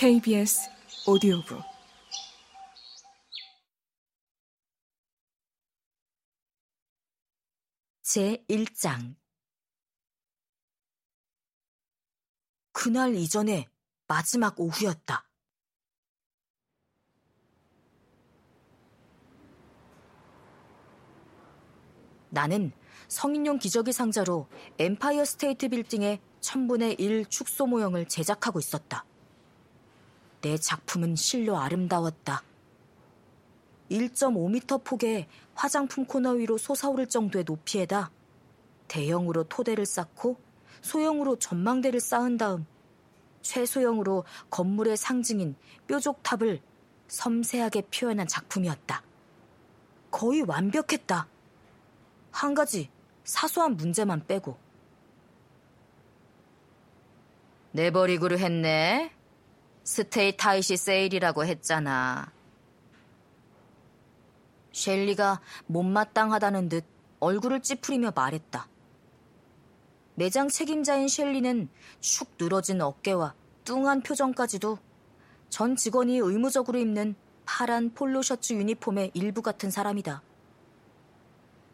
KBS 오디오북 제1장 그날 이전에 마지막 오후였다. 나는 성인용 기저귀 상자로 엠파이어 스테이트 빌딩의 천분의 1 축소 모형을 제작하고 있었다. 내 작품은 실로 아름다웠다. 1.5m 폭의 화장품 코너 위로 솟아오를 정도의 높이에다 대형으로 토대를 쌓고 소형으로 전망대를 쌓은 다음 최소형으로 건물의 상징인 뾰족탑을 섬세하게 표현한 작품이었다. 거의 완벽했다. 한 가지 사소한 문제만 빼고. 내버리구를 했네. 스테이 타이시 세일이라고 했잖아. 셸리가 못마땅하다는 듯 얼굴을 찌푸리며 말했다. 매장 책임자인 셸리는 축 늘어진 어깨와 뚱한 표정까지도 전 직원이 의무적으로 입는 파란 폴로 셔츠 유니폼의 일부 같은 사람이다.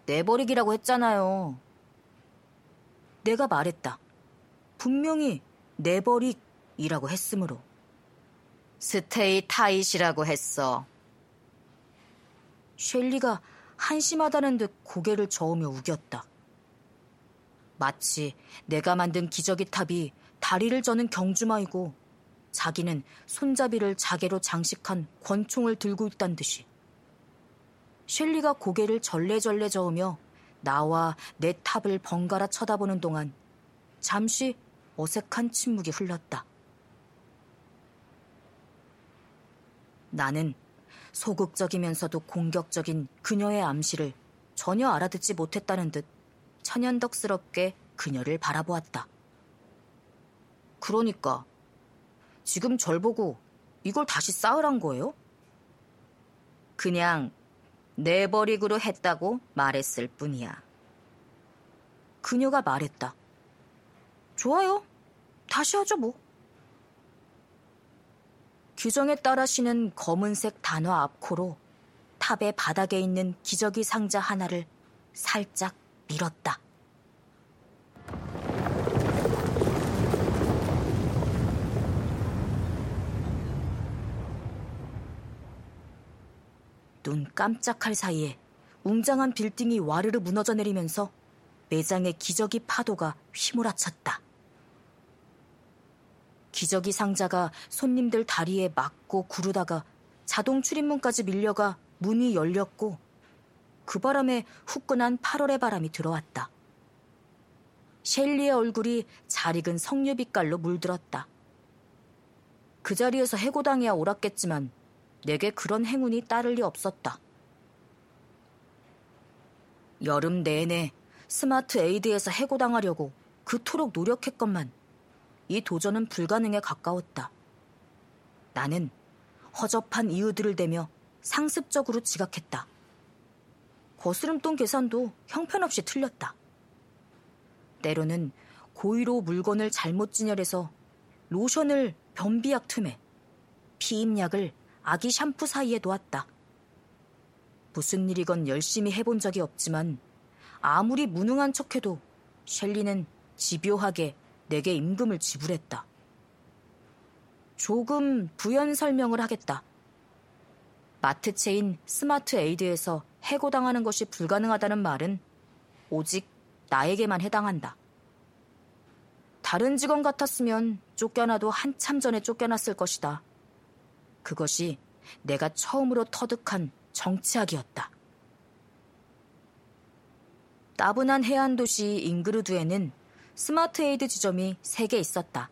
내버리기라고 했잖아요. 내가 말했다. 분명히 내버릭이라고 했으므로. 스테이 타잇이라고 했어. 셸리가 한심하다는 듯 고개를 저으며 우겼다. 마치 내가 만든 기저귀 탑이 다리를 저는 경주마이고 자기는 손잡이를 자개로 장식한 권총을 들고 있단 듯이. 셸리가 고개를 절레절레 저으며 나와 내 탑을 번갈아 쳐다보는 동안 잠시 어색한 침묵이 흘렀다. 나는 소극적이면서도 공격적인 그녀의 암시를 전혀 알아듣지 못했다는 듯 천연덕스럽게 그녀를 바라보았다. 그러니까 지금 절 보고 이걸 다시 쌓으란 거예요? 그냥 내버리그로 했다고 말했을 뿐이야. 그녀가 말했다. 좋아요. 다시 하죠, 뭐. 규정에 따라 쉬는 검은색 단화 앞코로 탑의 바닥에 있는 기저귀 상자 하나를 살짝 밀었다. 눈 깜짝할 사이에 웅장한 빌딩이 와르르 무너져 내리면서 매장의 기저귀 파도가 휘몰아쳤다. 기저귀 상자가 손님들 다리에 맞고 구르다가 자동 출입문까지 밀려가 문이 열렸고 그 바람에 후끈한 8월의 바람이 들어왔다. 셸리의 얼굴이 잘 익은 석류빛깔로 물들었다. 그 자리에서 해고당해야 옳았겠지만 내게 그런 행운이 따를 리 없었다. 여름 내내 스마트 에이드에서 해고당하려고 그토록 노력했건만 이 도전은 불가능에 가까웠다. 나는 허접한 이유들을 대며 상습적으로 지각했다. 거스름돈 계산도 형편없이 틀렸다. 때로는 고의로 물건을 잘못 진열해서 로션을 변비약 틈에 피임약을 아기 샴푸 사이에 놓았다. 무슨 일이건 열심히 해본 적이 없지만 아무리 무능한 척해도 셸리는 집요하게 내게 임금을 지불했다. 조금 부연 설명을 하겠다. 마트 체인 스마트 에이드에서 해고당하는 것이 불가능하다는 말은 오직 나에게만 해당한다. 다른 직원 같았으면 쫓겨나도 한참 전에 쫓겨났을 것이다. 그것이 내가 처음으로 터득한 정치학이었다. 따분한 해안 도시 잉글우드에는 스마트 에이드 지점이 3개 있었다.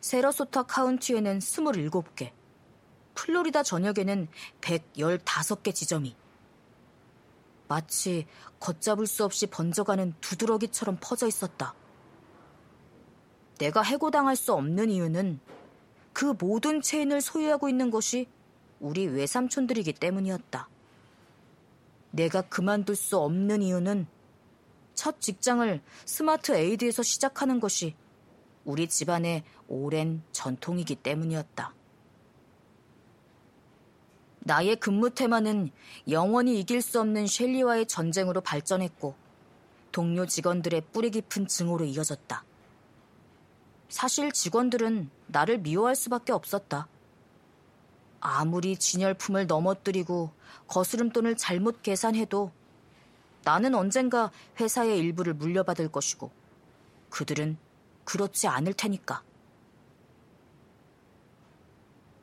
세러소타 카운티에는 27개, 플로리다 전역에는 115개 지점이. 마치 걷잡을 수 없이 번져가는 두드러기처럼 퍼져 있었다. 내가 해고당할 수 없는 이유는 그 모든 체인을 소유하고 있는 것이 우리 외삼촌들이기 때문이었다. 내가 그만둘 수 없는 이유는 첫 직장을 스마트 에이드에서 시작하는 것이 우리 집안의 오랜 전통이기 때문이었다. 나의 근무 테마는 영원히 이길 수 없는 셸리와의 전쟁으로 발전했고 동료 직원들의 뿌리 깊은 증오로 이어졌다. 사실 직원들은 나를 미워할 수밖에 없었다. 아무리 진열품을 넘어뜨리고 거스름돈을 잘못 계산해도 나는 언젠가 회사의 일부를 물려받을 것이고 그들은 그렇지 않을 테니까.